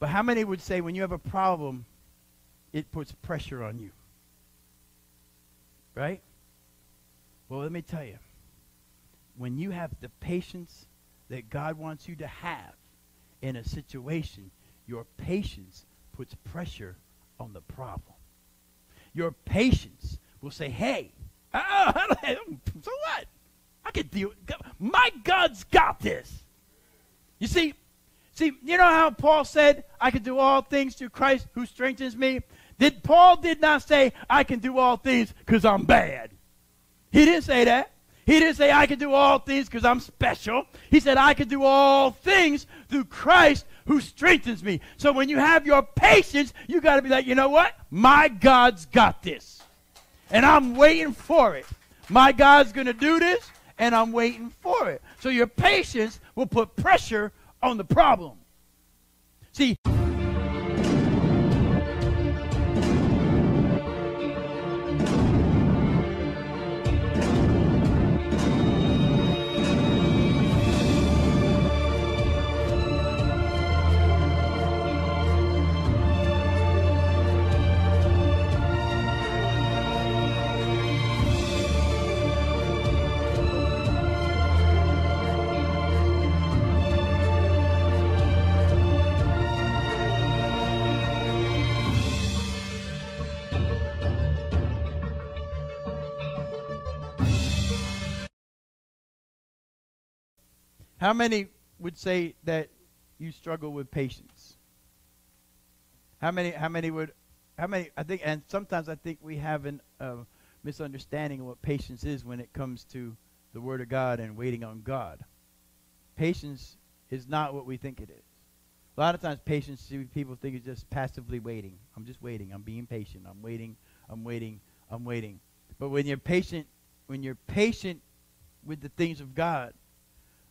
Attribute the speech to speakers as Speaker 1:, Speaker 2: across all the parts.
Speaker 1: But how many would say when you have a problem, it puts pressure on you? Right? Well, let me tell you. When you have the patience that God wants you to have in a situation, your patience puts pressure on the problem. Your patience will say, hey, uh, so what? I can deal. My God's got this. You see, see, you know how Paul said, "I can do all things through Christ who strengthens me." Did Paul did not say, "I can do all things because I'm bad." He didn't say that. He didn't say, "I can do all things because I'm special." He said, "I can do all things through Christ who strengthens me." So when you have your patience, you got to be like, you know what? My God's got this, and I'm waiting for it. My God's going to do this and I'm waiting for it. So your patience will put pressure on the problem. See, How many would say that you struggle with patience? How many? How many would? How many? I think, and sometimes I think we have a uh, misunderstanding of what patience is when it comes to the Word of God and waiting on God. Patience is not what we think it is. A lot of times, patience people think is just passively waiting. I'm just waiting. I'm being patient. I'm waiting. I'm waiting. I'm waiting. But when you're patient, when you're patient with the things of God,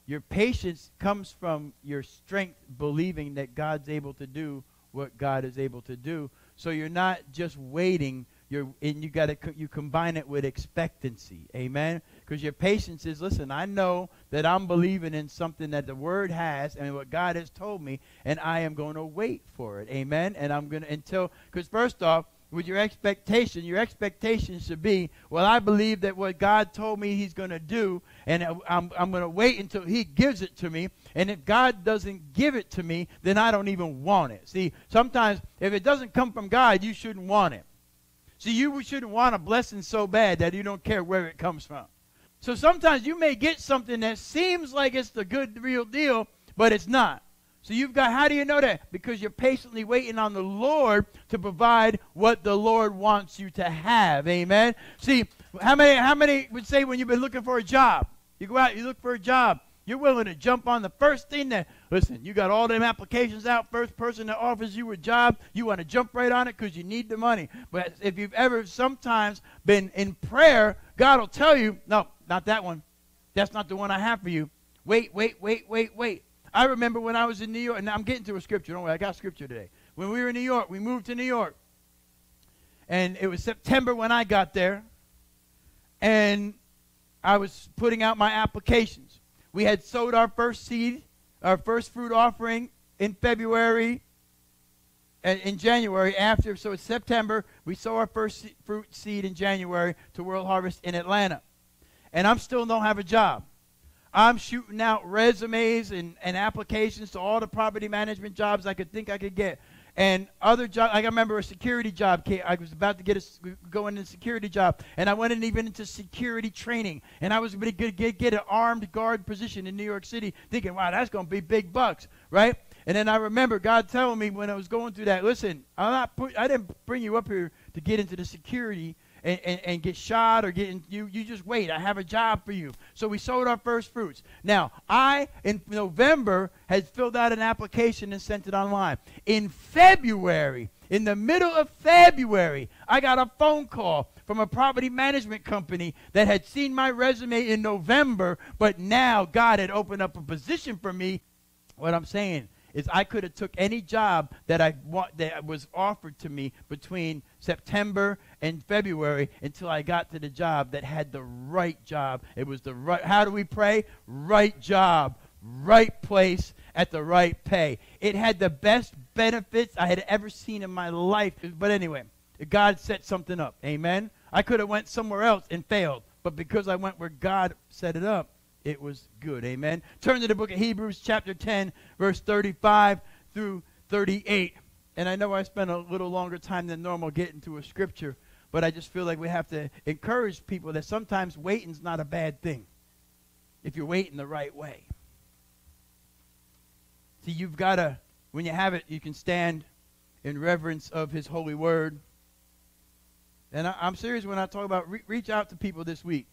Speaker 1: your patience comes from your strength believing that God's able to do what God is able to do. So you're not just waiting, you're and you got to you combine it with expectancy. Amen. Because your patience is listen, I know that I'm believing in something that the word has and what God has told me and I am going to wait for it. Amen. And I'm going to until cuz first off, with your expectation, your expectation should be, well, I believe that what God told me He's going to do, and I'm, I'm going to wait until He gives it to me. And if God doesn't give it to me, then I don't even want it. See, sometimes if it doesn't come from God, you shouldn't want it. See, you shouldn't want a blessing so bad that you don't care where it comes from. So sometimes you may get something that seems like it's the good, real deal, but it's not. So you've got, how do you know that? Because you're patiently waiting on the Lord to provide what the Lord wants you to have. Amen. See, how many, how many would say when you've been looking for a job, you go out, you look for a job, you're willing to jump on the first thing that, listen, you got all them applications out, first person that offers you a job, you want to jump right on it because you need the money. But if you've ever sometimes been in prayer, God will tell you, no, not that one. That's not the one I have for you. Wait, wait, wait, wait, wait. I remember when I was in New York, and I'm getting to a scripture. Don't worry, I got scripture today. When we were in New York, we moved to New York. And it was September when I got there. And I was putting out my applications. We had sowed our first seed, our first fruit offering in February and in January after. So it's September. We sow our first fruit seed in January to World Harvest in Atlanta. And I'm still don't have a job. I'm shooting out resumes and, and applications to all the property management jobs I could think I could get. And other jobs, I remember a security job. I was about to get a, go into a security job, and I went in even into security training. And I was going to get, get an armed guard position in New York City, thinking, wow, that's going to be big bucks, right? And then I remember God telling me when I was going through that, listen, I'm not put, I didn't bring you up here to get into the security and, and, and get shot or get in, you, you just wait. I have a job for you. So we sowed our first fruits. Now, I, in November, had filled out an application and sent it online. In February, in the middle of February, I got a phone call from a property management company that had seen my resume in November, but now God had opened up a position for me. What I'm saying is I could have took any job that I want that was offered to me between September and February until I got to the job that had the right job. It was the right how do we pray? Right job, right place at the right pay. It had the best benefits I had ever seen in my life. But anyway, God set something up. Amen. I could have went somewhere else and failed, but because I went where God set it up, it was good. Amen. Turn to the book of Hebrews chapter 10 verse 35 through 38. And I know I spent a little longer time than normal getting to a scripture, but I just feel like we have to encourage people that sometimes waiting's not a bad thing if you're waiting the right way. See, you've got to, when you have it, you can stand in reverence of his holy word. And I, am serious when I talk about re- reach out to people this week.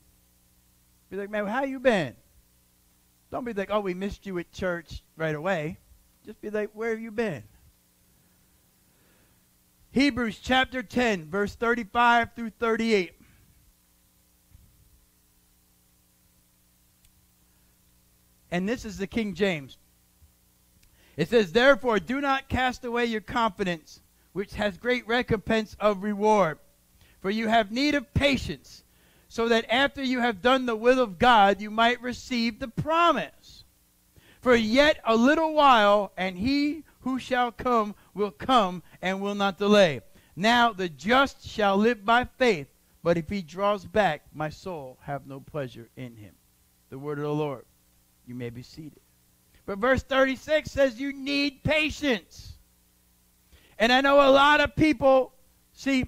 Speaker 1: Be like, man, how you been? Don't be like, oh, we missed you at church right away. Just be like, where have you been? Hebrews chapter 10, verse 35 through 38. And this is the King James. It says, Therefore, do not cast away your confidence, which has great recompense of reward. For you have need of patience, so that after you have done the will of God, you might receive the promise. For yet a little while, and he who shall come will come and will not delay. Now the just shall live by faith, but if he draws back, my soul have no pleasure in him. The word of the Lord. You may be seated. But verse 36 says you need patience. And I know a lot of people, see,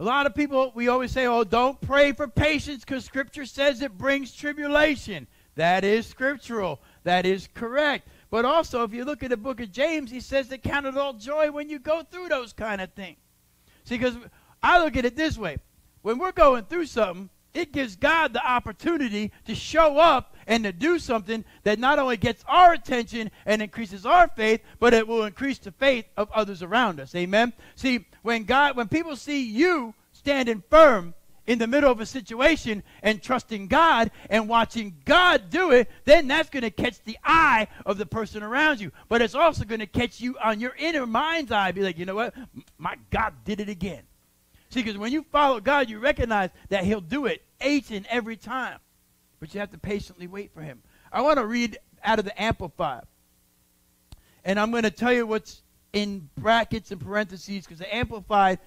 Speaker 1: a lot of people, we always say, oh, don't pray for patience because Scripture says it brings tribulation. That is scriptural. That is correct. But also, if you look at the book of James, he says to count it all joy when you go through those kind of things. See, because I look at it this way when we're going through something, it gives God the opportunity to show up and to do something that not only gets our attention and increases our faith, but it will increase the faith of others around us. Amen. See, when God when people see you standing firm in the middle of a situation and trusting God and watching God do it, then that's going to catch the eye of the person around you. But it's also going to catch you on your inner mind's eye. Be like, you know what? My God did it again. See, because when you follow God, you recognize that He'll do it each and every time. But you have to patiently wait for Him. I want to read out of the Amplified. And I'm going to tell you what's in brackets and parentheses because the Amplified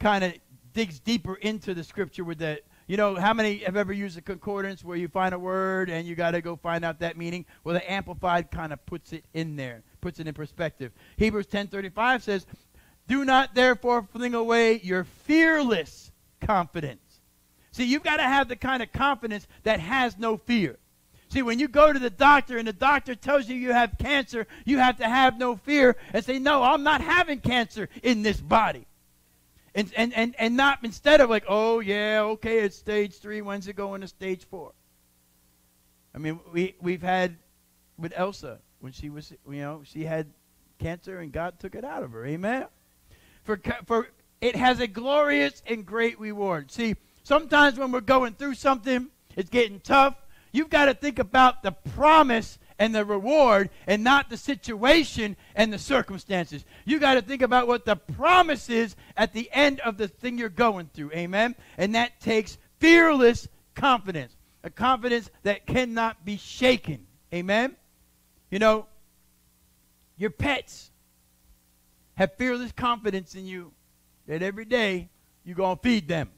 Speaker 1: kind of digs deeper into the scripture with that. You know, how many have ever used a concordance where you find a word and you got to go find out that meaning? Well, the Amplified kind of puts it in there, puts it in perspective. Hebrews 10:35 says, "Do not therefore fling away your fearless confidence." See, you've got to have the kind of confidence that has no fear. See, when you go to the doctor and the doctor tells you you have cancer, you have to have no fear and say, "No, I'm not having cancer in this body." And, and, and, and not instead of like, oh, yeah, okay, it's stage three. When's it going to stage four? I mean, we, we've had with Elsa when she was, you know, she had cancer and God took it out of her. Amen? For, for it has a glorious and great reward. See, sometimes when we're going through something, it's getting tough. You've got to think about the promise and the reward and not the situation and the circumstances. You got to think about what the promise is at the end of the thing you're going through. Amen? And that takes fearless confidence, a confidence that cannot be shaken. Amen? You know, your pets have fearless confidence in you that every day you're going to feed them.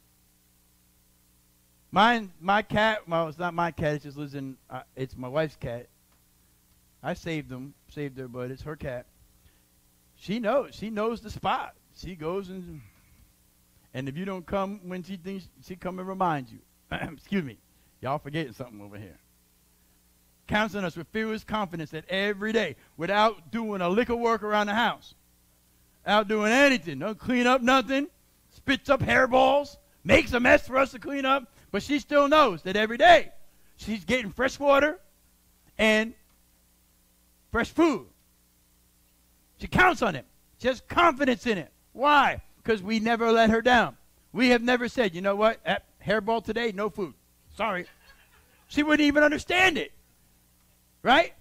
Speaker 1: Mine, my cat, well, it's not my cat, it just lives in, uh, it's my wife's cat. I saved them, saved her, but it's her cat. She knows. She knows the spot. She goes and and if you don't come when she thinks she come and remind you. Excuse me. Y'all forgetting something over here. Counseling us with fearless confidence that every day, without doing a lick of work around the house, out doing anything, don't clean up nothing, spits up hairballs, makes a mess for us to clean up, but she still knows that every day she's getting fresh water and fresh food. She counts on it. She has confidence in it. Why? Because we never let her down. We have never said, you know what, at hairball today, no food. Sorry. She wouldn't even understand it. Right?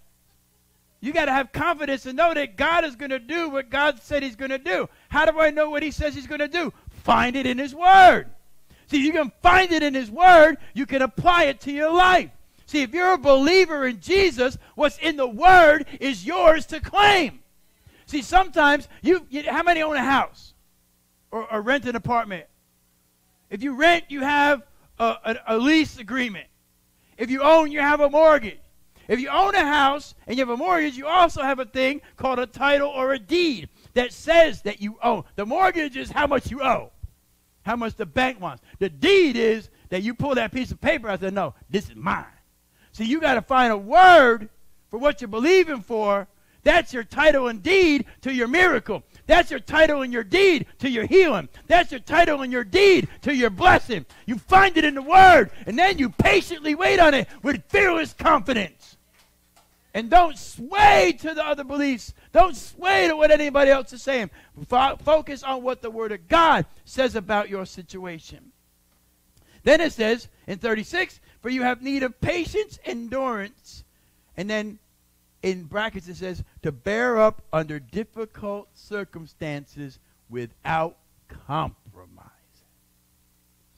Speaker 1: You got to have confidence and know that God is going to do what God said He's going to do. How do I know what He says He's going to do? Find it in His Word. See, you can find it in His Word, you can apply it to your life. See, if you're a believer in Jesus, what's in the Word is yours to claim. See, sometimes you, you how many own a house or, or rent an apartment? If you rent, you have a, a, a lease agreement. If you own, you have a mortgage. If you own a house and you have a mortgage, you also have a thing called a title or a deed that says that you own. The mortgage is how much you owe, how much the bank wants. The deed is that you pull that piece of paper out and say, no, this is mine. See, you got to find a word for what you're believing for. That's your title and deed to your miracle. That's your title and your deed to your healing. That's your title and your deed to your blessing. You find it in the Word, and then you patiently wait on it with fearless confidence. And don't sway to the other beliefs. Don't sway to what anybody else is saying. Fo- focus on what the Word of God says about your situation. Then it says in 36, for you have need of patience, endurance. And then in brackets it says, to bear up under difficult circumstances without compromise.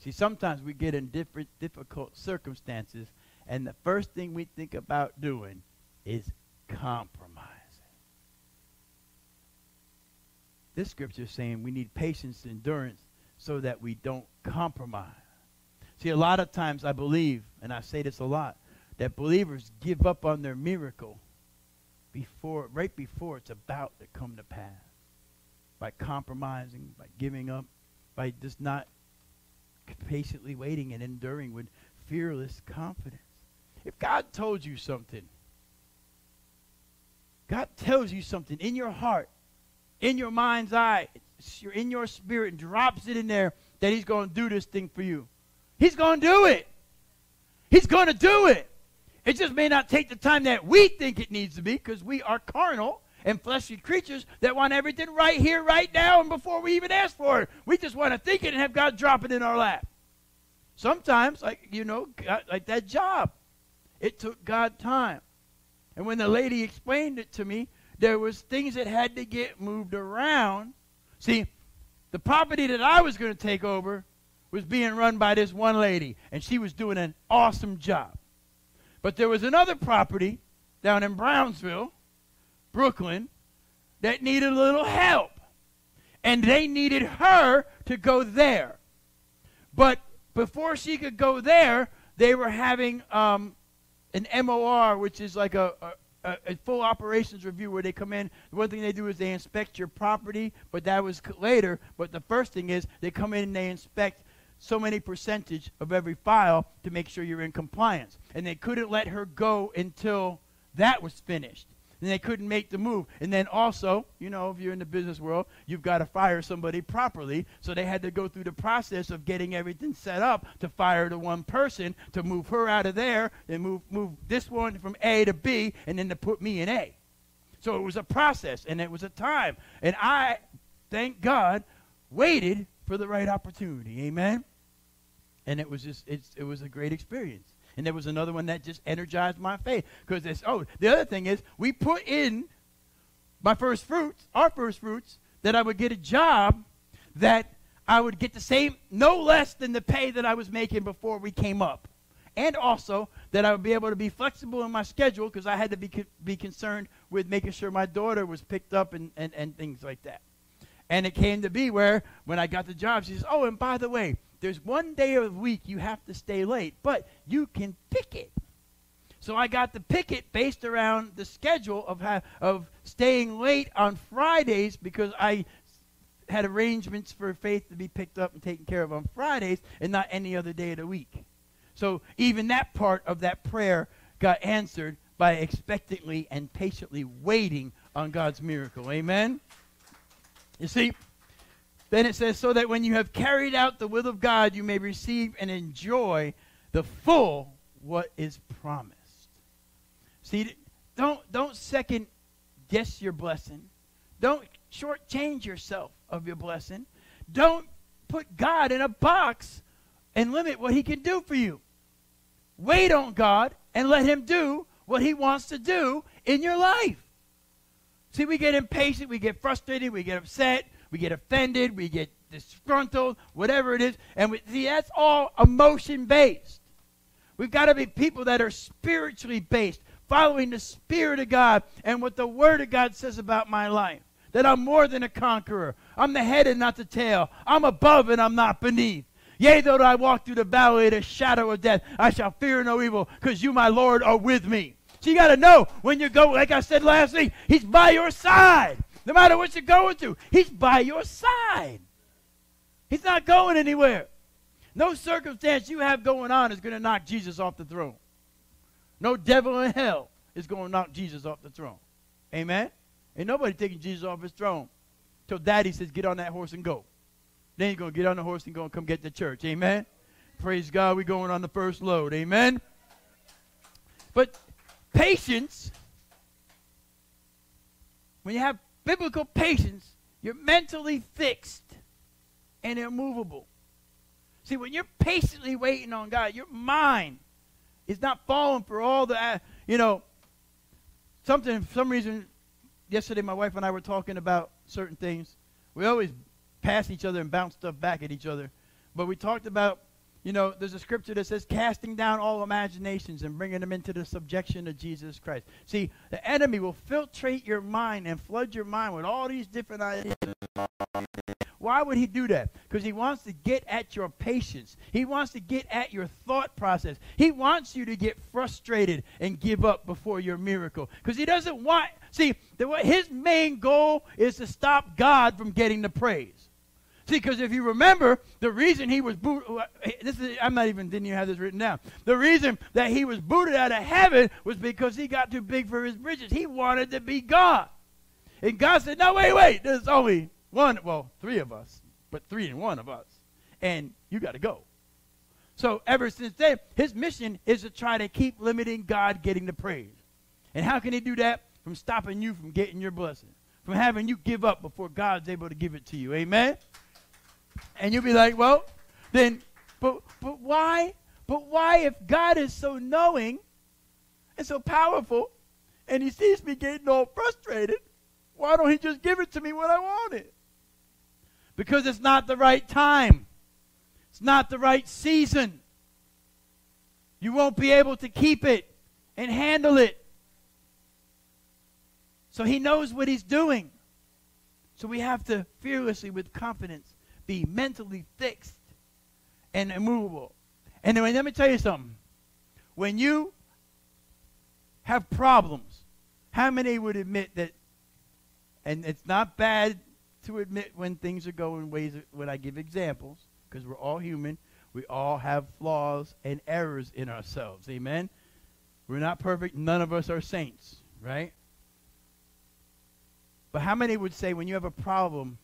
Speaker 1: See, sometimes we get in different difficult circumstances, and the first thing we think about doing is compromising. This scripture is saying we need patience and endurance so that we don't compromise. See, a lot of times I believe, and I say this a lot, that believers give up on their miracle before, right before it's about to come to pass. By compromising, by giving up, by just not patiently waiting and enduring with fearless confidence. If God told you something, God tells you something in your heart, in your mind's eye, in your spirit, and drops it in there that He's going to do this thing for you. He's going to do it. He's going to do it. It just may not take the time that we think it needs to be because we are carnal and fleshly creatures that want everything right here, right now, and before we even ask for it. We just want to think it and have God drop it in our lap. Sometimes, like, you know, like that job, it took God time. And when the lady explained it to me, there was things that had to get moved around. See, the property that I was going to take over was being run by this one lady, and she was doing an awesome job. But there was another property down in Brownsville, Brooklyn, that needed a little help. And they needed her to go there. But before she could go there, they were having um, an MOR, which is like a, a, a, full operations review where they come in. The one thing they do is they inspect your property, but that was later. But the first thing is they come in and they inspect so many percentage of every file to make sure you're in compliance. And they couldn't let her go until that was finished and they couldn't make the move. And then also, you know, if you're in the business world, you've got to fire somebody properly. So they had to go through the process of getting everything set up to fire the one person to move her out of there and move move this one from A to B and then to put me in A. So it was a process and it was a time. And I, thank God, waited for the right opportunity. Amen. And it was just it was a great experience. And there was another one that just energized my faith. Because it's, oh, the other thing is, we put in my first fruits, our first fruits, that I would get a job that I would get the same, no less than the pay that I was making before we came up. And also that I would be able to be flexible in my schedule because I had to be, be concerned with making sure my daughter was picked up and, and, and things like that. And it came to be where when I got the job, she says, Oh, and by the way, there's one day of the week you have to stay late, but you can pick it. So I got to pick it based around the schedule of ha- of staying late on Fridays because I had arrangements for Faith to be picked up and taken care of on Fridays and not any other day of the week. So even that part of that prayer got answered by expectantly and patiently waiting on God's miracle. Amen. You see, then it says, so that when you have carried out the will of God, you may receive and enjoy the full what is promised. See, don't, don't second guess your blessing. Don't shortchange yourself of your blessing. Don't put God in a box and limit what he can do for you. Wait on God and let him do what he wants to do in your life. See, we get impatient, we get frustrated, we get upset, we get offended, we get disgruntled, whatever it is. And we, see, that's all emotion based. We've got to be people that are spiritually based, following the Spirit of God and what the Word of God says about my life. that I'm more than a conqueror. I'm the head and not the tail. I'm above and I'm not beneath. Yea, though I walk through the valley of the shadow of death, I shall fear no evil, because you, my Lord, are with me. So you got to know when you go, like I said last week, He's by your side. No matter what you're going through, He's by your side. He's not going anywhere. No circumstance you have going on is going to knock Jesus off the throne. No devil in hell is going to knock Jesus off the throne. Amen? Ain't nobody taking Jesus off his throne. Till daddy says, get on that horse and go. Then he's going to get on the horse and go and come get the church. Amen? Praise God, we're going on the first load. Amen? But patience, when you have biblical patience, you're mentally fixed and immovable. See, when you're patiently waiting on God, your mind is not falling for all the, uh, you know, something, for some reason, yesterday my wife and I were talking about certain things. We always pass each other and bounce stuff back at each other. But we talked about, you know, there's a scripture that says, casting down all imaginations and bringing them into the subjection of Jesus Christ. See, the enemy will filtrate your mind and flood your mind with all these different ideas why would he do that? Because he wants to get at your patience. He wants to get at your thought process. He wants you to get frustrated and give up before your miracle. Because he doesn't want, see, the, his main goal is to stop God from getting the praise. See, because if you remember, the reason he was booted, uh, this is, I'm not even, didn't you have this written down. The reason that he was booted out of heaven was because he got too big for his britches. He wanted to be God. And God said, no, wait, wait, there's only one, well, three of us, but three and one of us. And you got to go. So ever since then, his mission is to try to keep limiting God getting the praise. And how can he do that? From stopping you from getting your blessing. From having you give up before God's able to give it to you. Amen? And you'll be like, well, then, but, but why? But why, if God is so knowing and so powerful, and he sees me getting all frustrated, why don't he just give it to me when I want it? because it's not the right time. It's not the right season. You won't be able to keep it and handle it. So he knows what he's doing. So we have to fearlessly, with confidence, be mentally fixed and immovable. And let me tell you something. When you have problems, how many would admit that, and it's not bad to admit when things are going ways when I give examples, because we're all human. We all have flaws and errors in ourselves. Amen? We're not perfect. None of us are saints, right? But how many would say when you have a problem,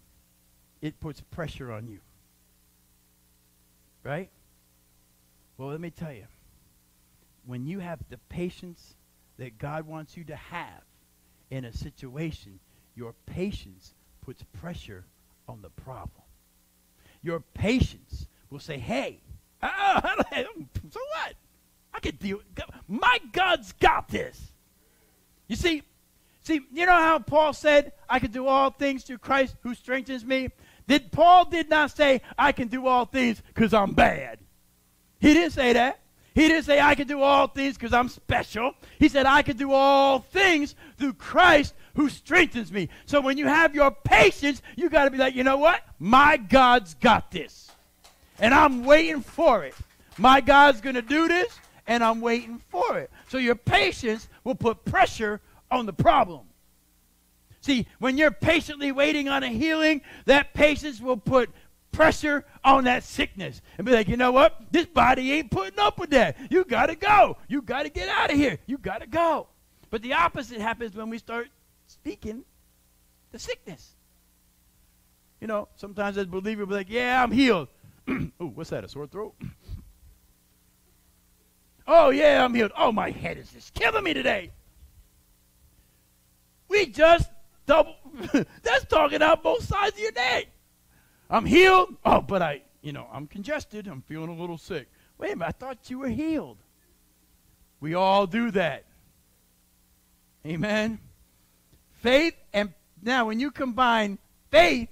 Speaker 1: it puts pressure on you? Right? Well, let me tell you. When you have the patience that God wants you to have in a situation, your patience puts pressure on the problem. Your patience will say, hey, uh, so what? I can deal. My God's got this. You see, see, you know how Paul said, I can do all things through Christ who strengthens me? Paul did not say, I can do all things because I'm bad. He didn't say that. He didn't say, I can do all things because I'm special. He said, I can do all things through Christ who strengthens me. So when you have your patience, you got to be like, you know what? My God's got this. And I'm waiting for it. My God's going to do this, and I'm waiting for it. So your patience will put pressure on the problem. See, when you're patiently waiting on a healing, that patience will put pressure on that sickness and be like, you know what? This body ain't putting up with that. You got to go. You got to get out of here. You got to go. But the opposite happens when we start speaking the sickness. You know, sometimes as believers, be like, yeah, I'm healed. oh, what's that? A sore throat? oh, yeah, I'm healed. Oh, my head is just killing me today. We just double. that's talking out both sides of your neck. I'm healed. Oh, but I, you know, I'm congested. I'm feeling a little sick. Wait a minute. I thought you were healed. We all do that. Amen. Faith and now when you combine faith,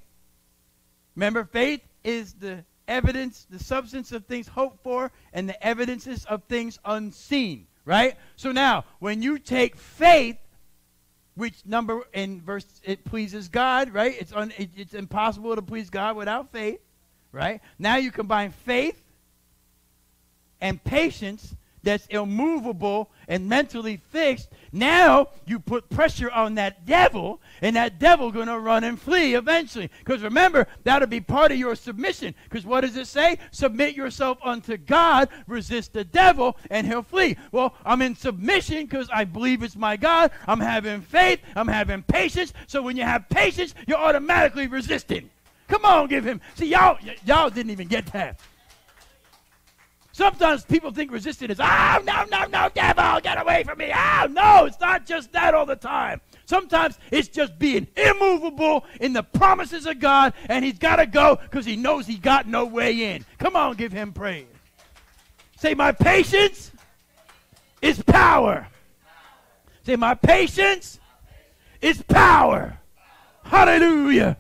Speaker 1: remember faith is the evidence, the substance of things hoped for, and the evidences of things unseen, right? So now, when you take faith which number in verse it pleases God, right? It's un, it, it's impossible to please God without faith, right? Now you combine faith and patience that's immovable and mentally fixed, now you put pressure on that devil, and that devil going to run and flee eventually. Because remember, that'll be part of your submission. Because what does it say? Submit yourself unto God, resist the devil, and he'll flee. Well, I'm in submission because I believe it's my God. I'm having faith. I'm having patience. So when you have patience, you're automatically resisting. Come on, give him. See, y'all, y'all didn't even get that. Sometimes people think resisting is, oh, no, no, no, devil, get away from me. Oh, no, it's not just that all the time. Sometimes it's just being immovable in the promises of God, and he's got to go because he knows he got no way in. Come on, give him praise. Say, my patience is power. Say, my patience is power. Hallelujah.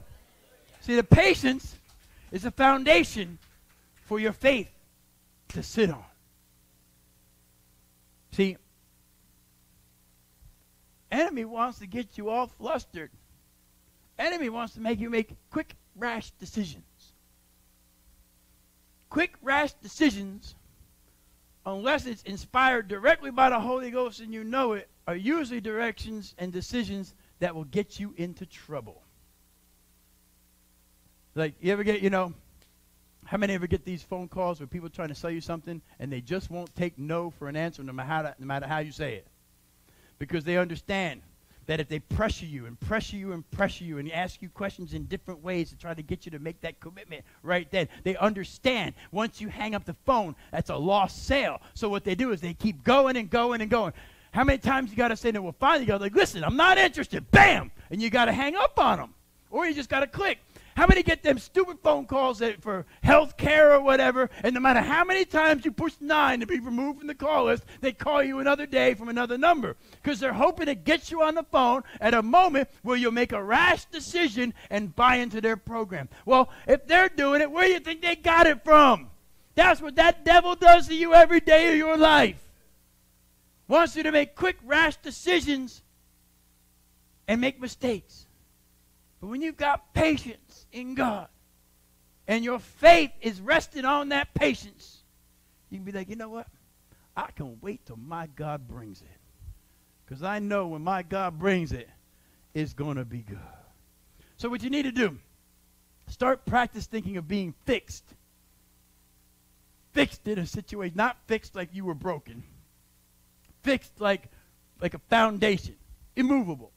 Speaker 1: See, the patience is a foundation for your faith to sit on. See, enemy wants to get you all flustered. Enemy wants to make you make quick, rash decisions. Quick, rash decisions, unless it's inspired directly by the Holy Ghost and you know it, are usually directions and decisions that will get you into trouble. Like, you ever get, you know, how many ever get these phone calls where people are trying to sell you something and they just won't take no for an answer no matter how, to, no matter how you say it? Because they understand that if they pressure you and pressure you and pressure you and ask you questions in different ways to try to get you to make that commitment right then, they understand once you hang up the phone, that's a lost sale. So what they do is they keep going and going and going. How many times you got to say no? Well, finally, you go like, listen, I'm not interested. Bam! And you got to hang up on them. Or you just got to click. How many get them stupid phone calls that for health care or whatever, and no matter how many times you push nine to be removed from the call list, they call you another day from another number because they're hoping to get you on the phone at a moment where you'll make a rash decision and buy into their program. Well, if they're doing it, where do you think they got it from? That's what that devil does to you every day of your life. Wants you to make quick, rash decisions and make mistakes. But when you've got patience in God and your faith is resting on that patience, you can be like, you know what? I can wait till my God brings it. Because I know when my God brings it, it's going to be good. So, what you need to do, start practice thinking of being fixed. Fixed in a situation, not fixed like you were broken. Fixed like, like a foundation, immovable.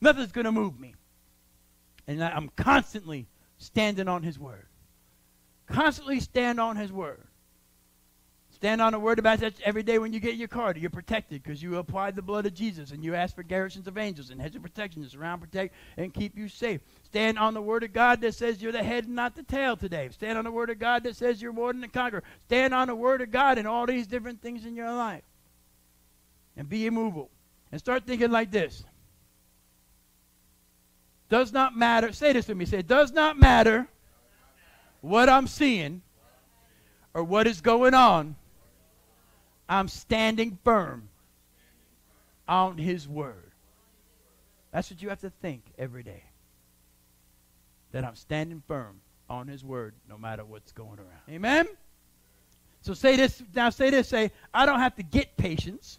Speaker 1: Nothing's going to move me. And I'm constantly standing on his word. Constantly stand on his word. Stand on the word about that every day when you get in your card. You're protected because you applied the blood of Jesus and you ask for garrisons of angels and hedge of protection to surround, protect, and keep you safe. Stand on the word of God that says you're the head and not the tail today. Stand on the word of God that says you're more than a conqueror. Stand on the word of God in all these different things in your life. And be immovable. And start thinking like this. Does not matter. Say this to me. Say, it does not matter what I'm seeing or what is going on. I'm standing firm on His Word. That's what you have to think every day. That I'm standing firm on His Word no matter what's going around. Amen? So say this, now say this, say, I don't have to get patience.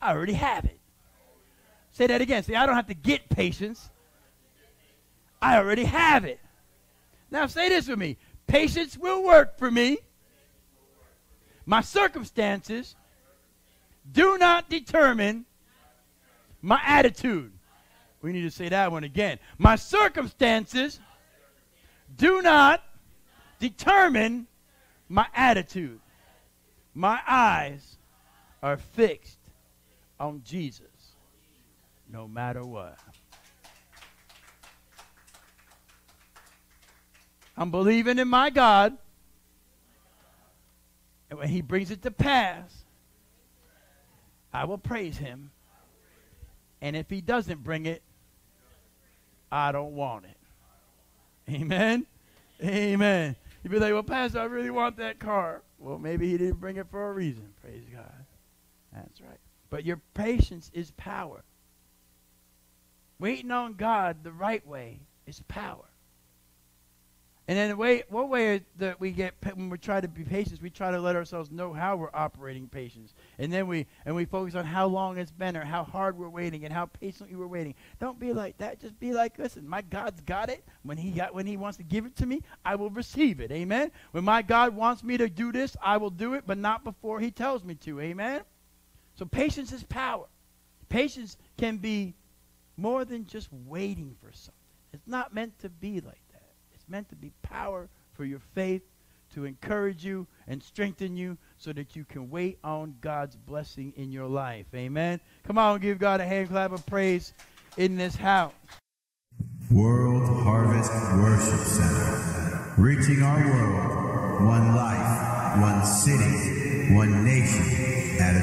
Speaker 1: I already have it. Say that again. Say, I don't have to get patience. I already have it. Now say this with me. Patience will work for me. My circumstances do not determine my attitude. We need to say that one again. My circumstances do not determine my attitude. My eyes are fixed on Jesus no matter what. I'm believing in my God. And when he brings it to pass, I will praise him. And if he doesn't bring it, I don't want it. Amen. Amen. You'd be like, well, Pastor, I really want that car. Well, maybe he didn't bring it for a reason. Praise God. That's right. But your patience is power. Waiting on God the right way is power. And then the way, what way that we get when we try to be patient, we try to let ourselves know how we're operating patience, and then we and we focus on how long it's been, or how hard we're waiting, and how patiently we're waiting. Don't be like that. Just be like, listen, my God's got it. When He got, when He wants to give it to me, I will receive it. Amen. When my God wants me to do this, I will do it, but not before He tells me to. Amen. So patience is power. Patience can be more than just waiting for something. It's not meant to be like that. It's meant to be power for your faith to encourage you and strengthen you so that you can wait on God's blessing in your life. Amen. Come on, give God a hand clap of praise in this house.
Speaker 2: World Harvest Worship Center. Reaching our world, one life, one city, one nation